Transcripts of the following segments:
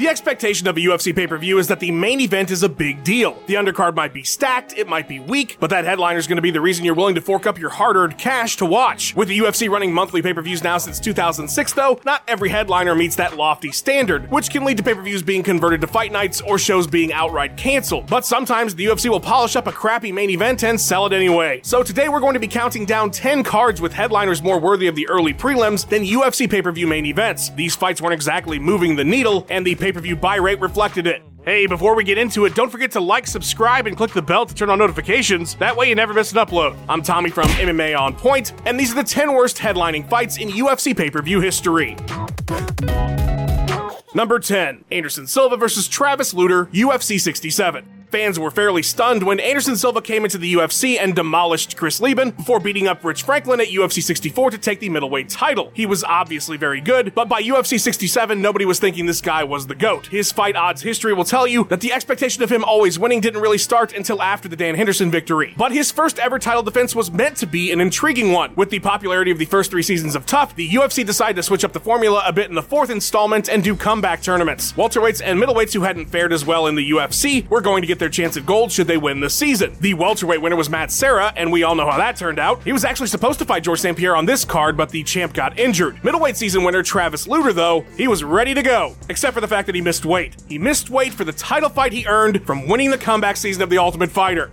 The expectation of a UFC pay per view is that the main event is a big deal. The undercard might be stacked, it might be weak, but that headliner is going to be the reason you're willing to fork up your hard earned cash to watch. With the UFC running monthly pay per views now since 2006, though, not every headliner meets that lofty standard, which can lead to pay per views being converted to fight nights or shows being outright canceled. But sometimes the UFC will polish up a crappy main event and sell it anyway. So today we're going to be counting down 10 cards with headliners more worthy of the early prelims than UFC pay per view main events. These fights weren't exactly moving the needle, and the pay per view buy rate reflected it. Hey, before we get into it, don't forget to like, subscribe, and click the bell to turn on notifications. That way you never miss an upload. I'm Tommy from MMA On Point, and these are the 10 worst headlining fights in UFC pay per view history. Number 10, Anderson Silva versus Travis Lutter, UFC 67. Fans were fairly stunned when Anderson Silva came into the UFC and demolished Chris Leben before beating up Rich Franklin at UFC 64 to take the middleweight title. He was obviously very good, but by UFC 67, nobody was thinking this guy was the GOAT. His fight odds history will tell you that the expectation of him always winning didn't really start until after the Dan Henderson victory. But his first ever title defense was meant to be an intriguing one. With the popularity of the first three seasons of TUF, the UFC decided to switch up the formula a bit in the fourth installment and do comeback tournaments. Welterweights and middleweights who hadn't fared as well in the UFC were going to get their chance at gold should they win the season. The welterweight winner was Matt Serra, and we all know how that turned out. He was actually supposed to fight George St. Pierre on this card, but the champ got injured. Middleweight season winner Travis Lutter, though, he was ready to go, except for the fact that he missed weight. He missed weight for the title fight he earned from winning the comeback season of The Ultimate Fighter.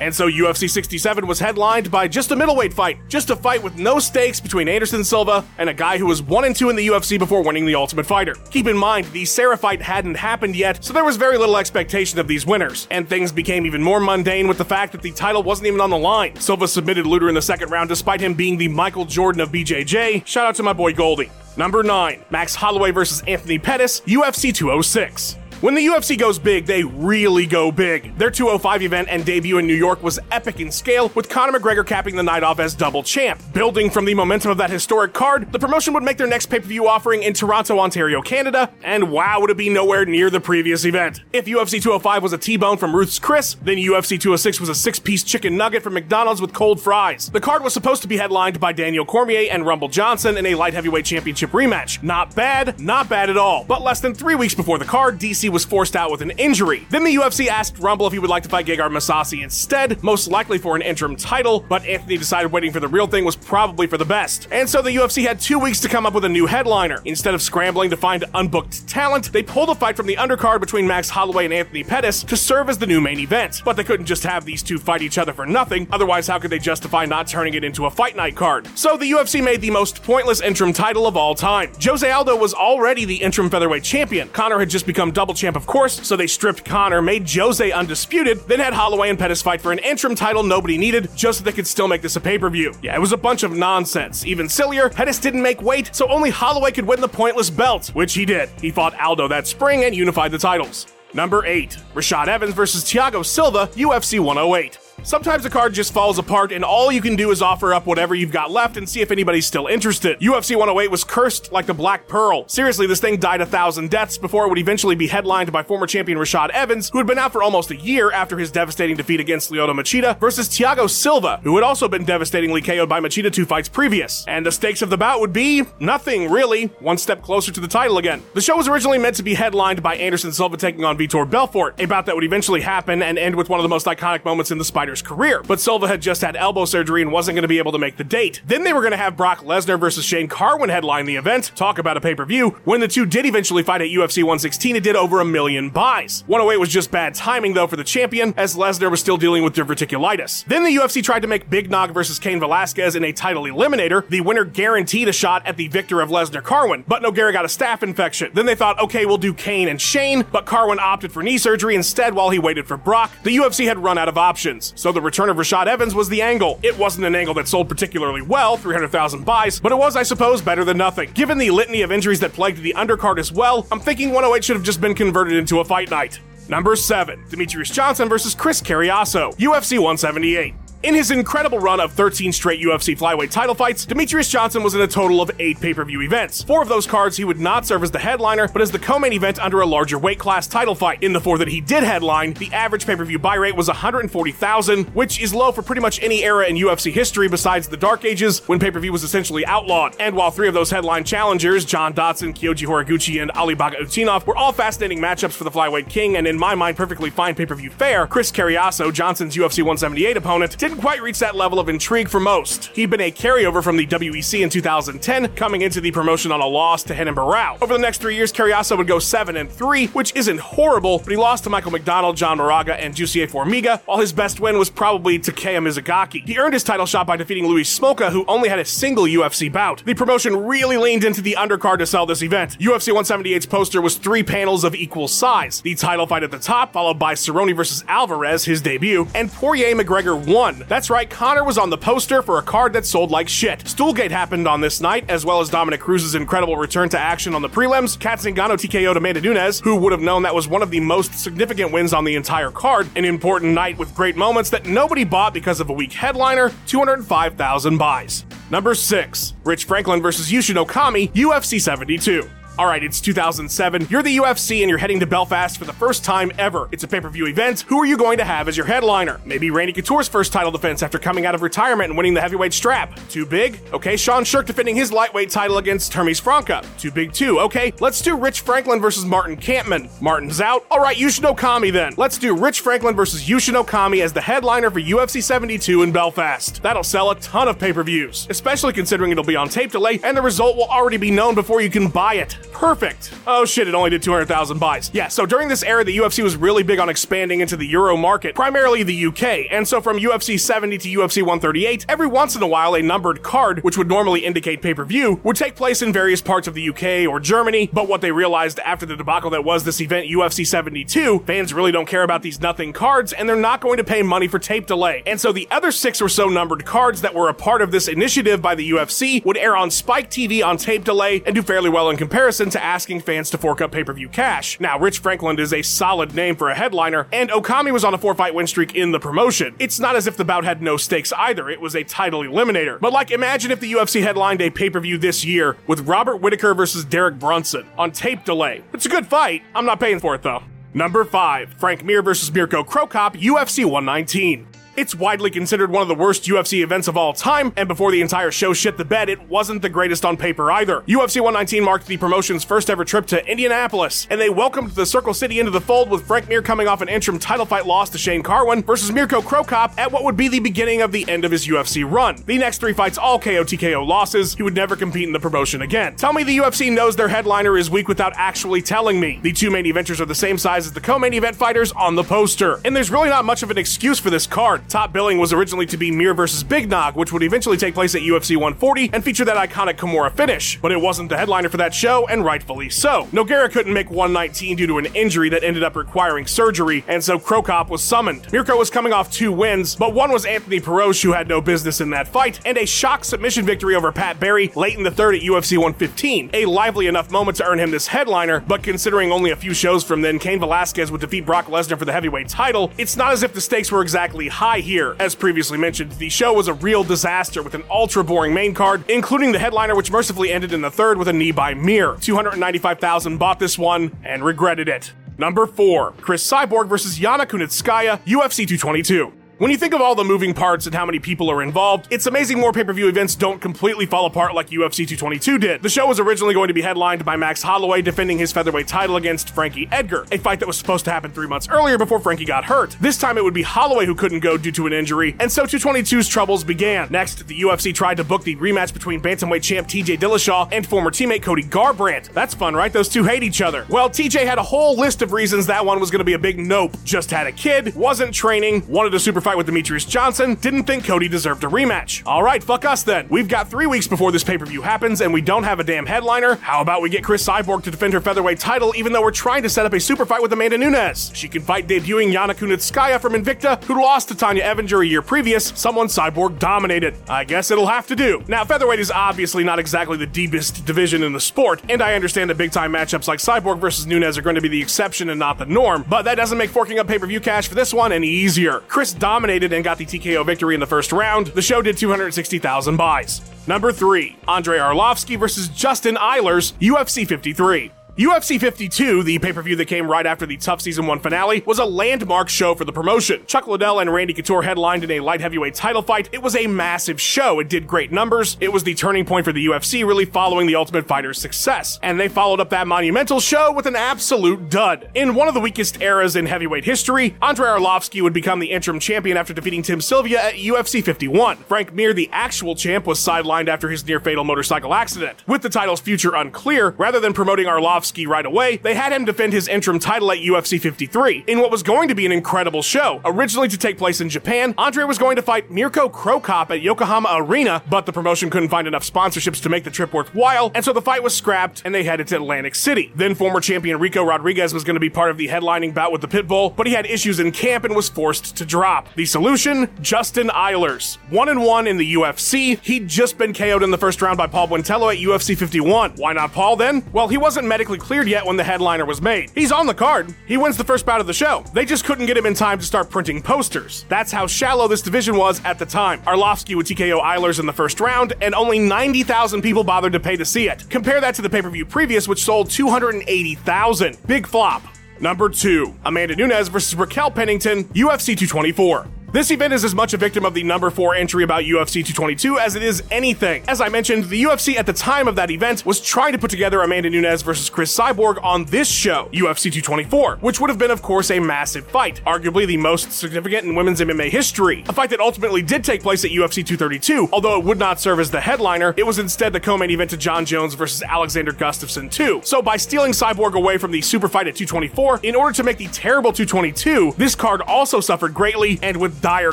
And so UFC 67 was headlined by just a middleweight fight, just a fight with no stakes between Anderson Silva and a guy who was 1 and 2 in the UFC before winning the Ultimate Fighter. Keep in mind, the Serra fight hadn't happened yet, so there was very little expectation of these winners. And things became even more mundane with the fact that the title wasn't even on the line. Silva submitted Lutter in the second round despite him being the Michael Jordan of BJJ. Shout out to my boy Goldie. Number 9, Max Holloway versus Anthony Pettis, UFC 206. When the UFC goes big, they really go big. Their 205 event and debut in New York was epic in scale, with Conor McGregor capping the night off as double champ. Building from the momentum of that historic card, the promotion would make their next pay per view offering in Toronto, Ontario, Canada, and wow, would it be nowhere near the previous event. If UFC 205 was a T bone from Ruth's Chris, then UFC 206 was a six piece chicken nugget from McDonald's with cold fries. The card was supposed to be headlined by Daniel Cormier and Rumble Johnson in a light heavyweight championship rematch. Not bad, not bad at all. But less than three weeks before the card, DC was forced out with an injury. Then the UFC asked Rumble if he would like to fight Gegard Mousasi instead, most likely for an interim title, but Anthony decided waiting for the real thing was probably for the best. And so the UFC had two weeks to come up with a new headliner. Instead of scrambling to find unbooked talent, they pulled a fight from the undercard between Max Holloway and Anthony Pettis to serve as the new main event. But they couldn't just have these two fight each other for nothing, otherwise, how could they justify not turning it into a fight night card? So the UFC made the most pointless interim title of all time. Jose Aldo was already the interim featherweight champion. Conor had just become double champ, of course, so they stripped Conor, made Jose undisputed, then had Holloway and Pettis fight for an interim title nobody needed, just so they could still make this a pay per view. Yeah, it was a bunch of nonsense. Even sillier, Pettis didn't make weight, so only Holloway could win the pointless belt, which he did. He fought Aldo that spring and unified the titles. Number 8, Rashad Evans versus Thiago Silva, UFC 108. Sometimes a card just falls apart and all you can do is offer up whatever you've got left and see if anybody's still interested. UFC 108 was cursed like the Black Pearl. Seriously, this thing died a thousand deaths before it would eventually be headlined by former champion Rashad Evans, who had been out for almost a year after his devastating defeat against Lyoto Machida, versus Thiago Silva, who had also been devastatingly KO'd by Machida two fights previous. And the stakes of the bout would be nothing, really, one step closer to the title again. The show was originally meant to be headlined by Anderson Silva taking on Vitor Belfort, a bout that would eventually happen and end with one of the most iconic moments in the Spider career. But Silva had just had elbow surgery and wasn't going to be able to make the date. Then they were going to have Brock Lesnar versus Shane Carwin headline the event. Talk about a pay per view. When the two did eventually fight at UFC 116, it did over a million buys. 108 was just bad timing though for the champion, as Lesnar was still dealing with diverticulitis. Then the UFC tried to make Big Nog versus Cain Velasquez in a title eliminator. The winner guaranteed a shot at the victor of Lesnar Carwin, but Nogueira got a staph infection. Then they thought, okay, we'll do Cain and Shane, but Carwin opted for knee surgery instead while he waited for Brock. The UFC had run out of options, so the return of Rashad Evans was the angle. It wasn't an angle that sold particularly well, 300,000 buys, but it was, I suppose, better than nothing. Given the litany of injuries that plagued the undercard as well, I'm thinking 108 should have just been converted into a fight night. Number 7, Demetrious Johnson versus Chris Cariaso, UFC 178. In his incredible run of 13 straight UFC flyweight title fights, Demetrious Johnson was in a total of 8 pay-per-view events. Four of those cards he would not serve as the headliner, but as the co-main event under a larger weight class title fight. In the four that he did headline, the average pay-per-view buy rate was 140,000, which is low for pretty much any era in UFC history besides the Dark Ages, when pay-per-view was essentially outlawed. And while three of those headline challengers, John Dodson, Kyoji Horiguchi, and Ali Bagautinov, were all fascinating matchups for the flyweight king, and in my mind perfectly fine pay-per-view fare, Chris Cariaso, Johnson's UFC 178 opponent, didn't quite reach that level of intrigue for most. He'd been a carryover from the WEC in 2010, coming into the promotion on a loss to Renan Barão. Over the next three years, Cariaso would go 7 and 3, which isn't horrible, but he lost to Michael McDonald, John Moraga, and Jussier Formiga, while his best win was probably Takeya Mizugaki. He earned his title shot by defeating Louis Smolka, who only had a single UFC bout. The promotion really leaned into the undercard to sell this event. UFC 178's poster was three panels of equal size. The title fight at the top, followed by Cerrone versus Alvarez, his debut, and Poirier McGregor 1. That's right, Conor was on the poster for a card that sold like shit. Stoolgate happened on this night, as well as Dominick Cruz's incredible return to action on the prelims, Cat Zingano TKO to Amanda Nunes, who would have known that was one of the most significant wins on the entire card, an important night with great moments that nobody bought because of a weak headliner, 205,000 buys. Number 6, Rich Franklin versus Yushin Okami, UFC 72. Alright, it's 2007. You're the UFC and you're heading to Belfast for the first time ever. It's a pay per view event. Who are you going to have as your headliner? Maybe Randy Couture's first title defense after coming out of retirement and winning the heavyweight strap. Too big? Okay, Sean Sherk defending his lightweight title against Hermes Franca. Too big too. Okay, let's do Rich Franklin versus Martin Kampmann. Martin's out. Alright, Yushin Okami then. Let's do Rich Franklin versus Yushin Okami as the headliner for UFC 72 in Belfast. That'll sell a ton of pay per views, especially considering it'll be on tape delay and the result will already be known before you can buy it. Perfect. Oh shit, it only did 200,000 buys. Yeah, so during this era, the UFC was really big on expanding into the Euro market, primarily the UK. And so from UFC 70 to UFC 138, every once in a while, a numbered card, which would normally indicate pay per view, would take place in various parts of the UK or Germany. But what they realized after the debacle that was this event, UFC 72, fans really don't care about these nothing cards, and they're not going to pay money for tape delay. And so the other six or so numbered cards that were a part of this initiative by the UFC would air on Spike TV on tape delay and do fairly well in comparison to asking fans to fork up pay per view cash. Now, Rich Franklin is a solid name for a headliner, and Okami was on a four fight win streak in the promotion. It's not as if the bout had no stakes either, it was a title eliminator. But, like, imagine if the UFC headlined a pay per view this year with Robert Whitaker versus Derek Brunson on tape delay. It's a good fight. I'm not paying for it though. Number 5, Frank Mir versus Mirko Cro Cop, UFC 119. It's widely considered one of the worst UFC events of all time, and before the entire show shit the bed, it wasn't the greatest on paper either. UFC 119 marked the promotion's first ever trip to Indianapolis, and they welcomed the Circle City into the fold with Frank Mir coming off an interim title fight loss to Shane Carwin versus Mirko Cro Cop at what would be the beginning of the end of his UFC run. The next three fights all KO TKO losses, he would never compete in the promotion again. Tell me the UFC knows their headliner is weak without actually telling me. The two main eventers are the same size as the co-main event fighters on the poster, and there's really not much of an excuse for this card. Top billing was originally to be Mir versus Big Nog, which would eventually take place at UFC 140 and feature that iconic Kimura finish, but it wasn't the headliner for that show, and rightfully so. Nogueira couldn't make 119 due to an injury that ended up requiring surgery, and so Cro Cop was summoned. Mirko was coming off two wins, but one was Anthony Perosh, who had no business in that fight, and a shock submission victory over Pat Barry late in the third at UFC 115. A lively enough moment to earn him this headliner, but considering only a few shows from then, Cain Velasquez would defeat Brock Lesnar for the heavyweight title, it's not as if the stakes were exactly high here. As previously mentioned, the show was a real disaster with an ultra boring main card, including the headliner, which mercifully ended in the third with a knee by Mir. 295,000 bought this one and regretted it. Number 4, Chris Cyborg versus Yana Kunitskaya, UFC 222. When you think of all the moving parts and how many people are involved, it's amazing more pay per view events don't completely fall apart like UFC 222 did. The show was originally going to be headlined by Max Holloway defending his featherweight title against Frankie Edgar, a fight that was supposed to happen three months earlier before Frankie got hurt. This time it would be Holloway who couldn't go due to an injury, and so 222's troubles began. Next, the UFC tried to book the rematch between bantamweight champ TJ Dillashaw and former teammate Cody Garbrandt. That's fun, right? Those two hate each other. Well, TJ had a whole list of reasons that one was going to be a big nope. Just had a kid, wasn't training, wanted a super fight with Demetrious Johnson didn't think Cody deserved a rematch. Alright, fuck us then. We've got three weeks before this pay per view happens, and we don't have a damn headliner. How about we get Chris Cyborg to defend her featherweight title, even though we're trying to set up a super fight with Amanda Nunes? She can fight debuting Yana Kunitskaya from Invicta, who lost to Tonya Evinger a year previous, someone Cyborg dominated. I guess it'll have to do. Now, featherweight is obviously not exactly the deepest division in the sport, and I understand that big time matchups like Cyborg versus Nunes are going to be the exception and not the norm, but that doesn't make forking up pay per view cash for this one any easier. Chris dominated dominated and got the TKO victory in the first round. The show did 260,000 buys. Number 3, Andrei Arlovsky versus Justin Eilers, UFC 53. UFC 52, the pay per view that came right after the TUF Season 1 finale, was a landmark show for the promotion. Chuck Liddell and Randy Couture headlined in a light heavyweight title fight. It was a massive show. It did great numbers. It was the turning point for the UFC, really following the Ultimate Fighter's success. And they followed up that monumental show with an absolute dud. In one of the weakest eras in heavyweight history, Andrei Arlovsky would become the interim champion after defeating Tim Sylvia at UFC 51. Frank Mir, the actual champ, was sidelined after his near fatal motorcycle accident. With the title's future unclear, rather than promoting Arlovsky right away, they had him defend his interim title at UFC 53 in what was going to be an incredible show. Originally to take place in Japan, Andre was going to fight Mirko Cro Cop at Yokohama Arena, but the promotion couldn't find enough sponsorships to make the trip worthwhile, and so the fight was scrapped and they headed to Atlantic City. Then former champion Ricco Rodriguez was going to be part of the headlining bout with the Pitbull, but he had issues in camp and was forced to drop. The solution? Justin Eilers. One and one in the UFC. He'd just been KO'd in the first round by Paul Buentello at UFC 51. Why not Paul then? Well, he wasn't medically cleared yet when the headliner was made. He's on the card. He wins the first bout of the show. They just couldn't get him in time to start printing posters. That's how shallow this division was at the time. Arlovsky would TKO Eilers in the first round, and only 90,000 people bothered to pay to see it. Compare that to the pay per view previous, which sold 280,000. Big flop. Number 2, Amanda Nunes versus Raquel Pennington, UFC 224. This event is as much a victim of the number 4 entry about UFC 222 as it is anything. As I mentioned, the UFC at the time of that event was trying to put together Amanda Nunes versus Chris Cyborg on this show, UFC 224, which would have been, of course, a massive fight, arguably the most significant in women's MMA history. A fight that ultimately did take place at UFC 232, although it would not serve as the headliner, it was instead the co-main event to Jon Jones versus Alexander Gustafsson 2. So by stealing Cyborg away from the super fight at 224, in order to make the terrible 222, this card also suffered greatly and with dire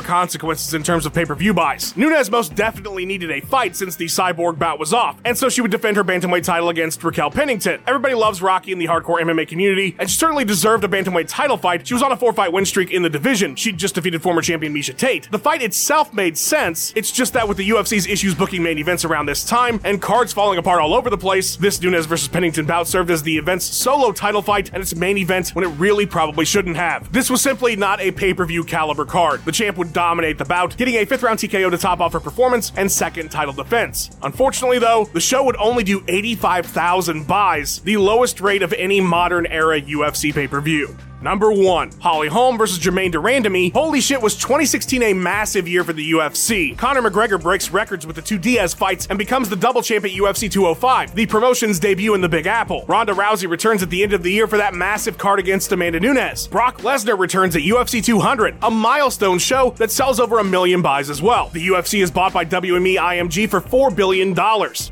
consequences in terms of pay per view buys. Nunes most definitely needed a fight since the cyborg bout was off, and so she would defend her bantamweight title against Raquel Pennington. Everybody loves Rocky in the hardcore MMA community, and she certainly deserved a bantamweight title fight. She was on a four fight win streak in the division. She'd just defeated former champion Miesha Tate. The fight itself made sense, it's just that with the UFC's issues booking main events around this time, and cards falling apart all over the place, this Nunes versus Pennington bout served as the event's solo title fight and its main event when it really probably shouldn't have. This was simply not a pay per view caliber card. The champ would dominate the bout, getting a fifth round TKO to top off her performance and second title defense. Unfortunately, though, the show would only do 85,000 buys, the lowest rate of any modern era UFC pay per view. Number 1, Holly Holm versus Germaine de Randamie. Holy shit, was 2016 a massive year for the UFC. Conor McGregor breaks records with the two Diaz fights and becomes the double champ at UFC 205, the promotion's debut in the Big Apple. Ronda Rousey returns at the end of the year for that massive card against Amanda Nunes. Brock Lesnar returns at UFC 200, a milestone show that sells over a million buys as well. The UFC is bought by WME IMG for $4 billion.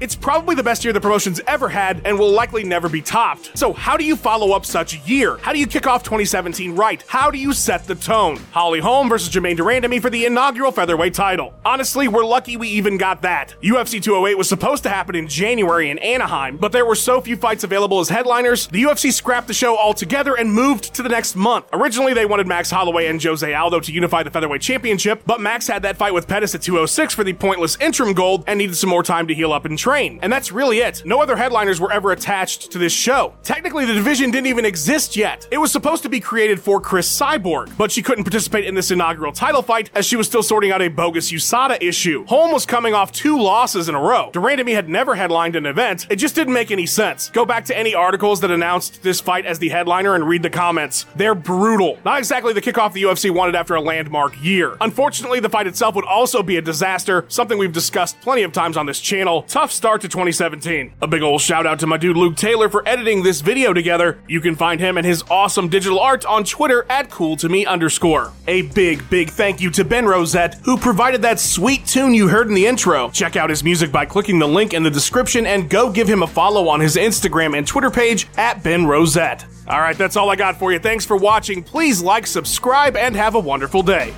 It's probably the best year the promotion's ever had and will likely never be topped. So, how do you follow up such a year? How do you kick off 2017 right? How do you set the tone? Holly Holm versus Germaine de Randamie for the inaugural featherweight title. Honestly, we're lucky we even got that. UFC 208 was supposed to happen in January in Anaheim, but there were so few fights available as headliners, the UFC scrapped the show altogether and moved to the next month. Originally, they wanted Max Holloway and Jose Aldo to unify the featherweight championship, but Max had that fight with Pettis at 206 for the pointless interim gold and needed some more time to heal up and train. And that's really it. No other headliners were ever attached to this show. Technically, the division didn't even exist yet. It was supposed to be created for Chris Cyborg, but she couldn't participate in this inaugural title fight as she was still sorting out a bogus USADA issue. Holm was coming off two losses in a row. de Randamie had never headlined an event. It just didn't make any sense. Go back to any articles that announced this fight as the headliner and read the comments. They're brutal. Not exactly the kickoff the UFC wanted after a landmark year. Unfortunately, the fight itself would also be a disaster, something we've discussed plenty of times on this channel. Tough start to 2017. A big ol' shout out to my dude Luke Taylor for editing this video together. You can find him and his awesome digital art on Twitter at cool to me underscore. A big, big thank you to Ben Rosette, who provided that sweet tune you heard in the intro. Check out his music by clicking the link in the description and go give him a follow on his Instagram and Twitter page at Ben Rosette. Alright, that's all I got for you. Thanks for watching. Please like, subscribe, and have a wonderful day.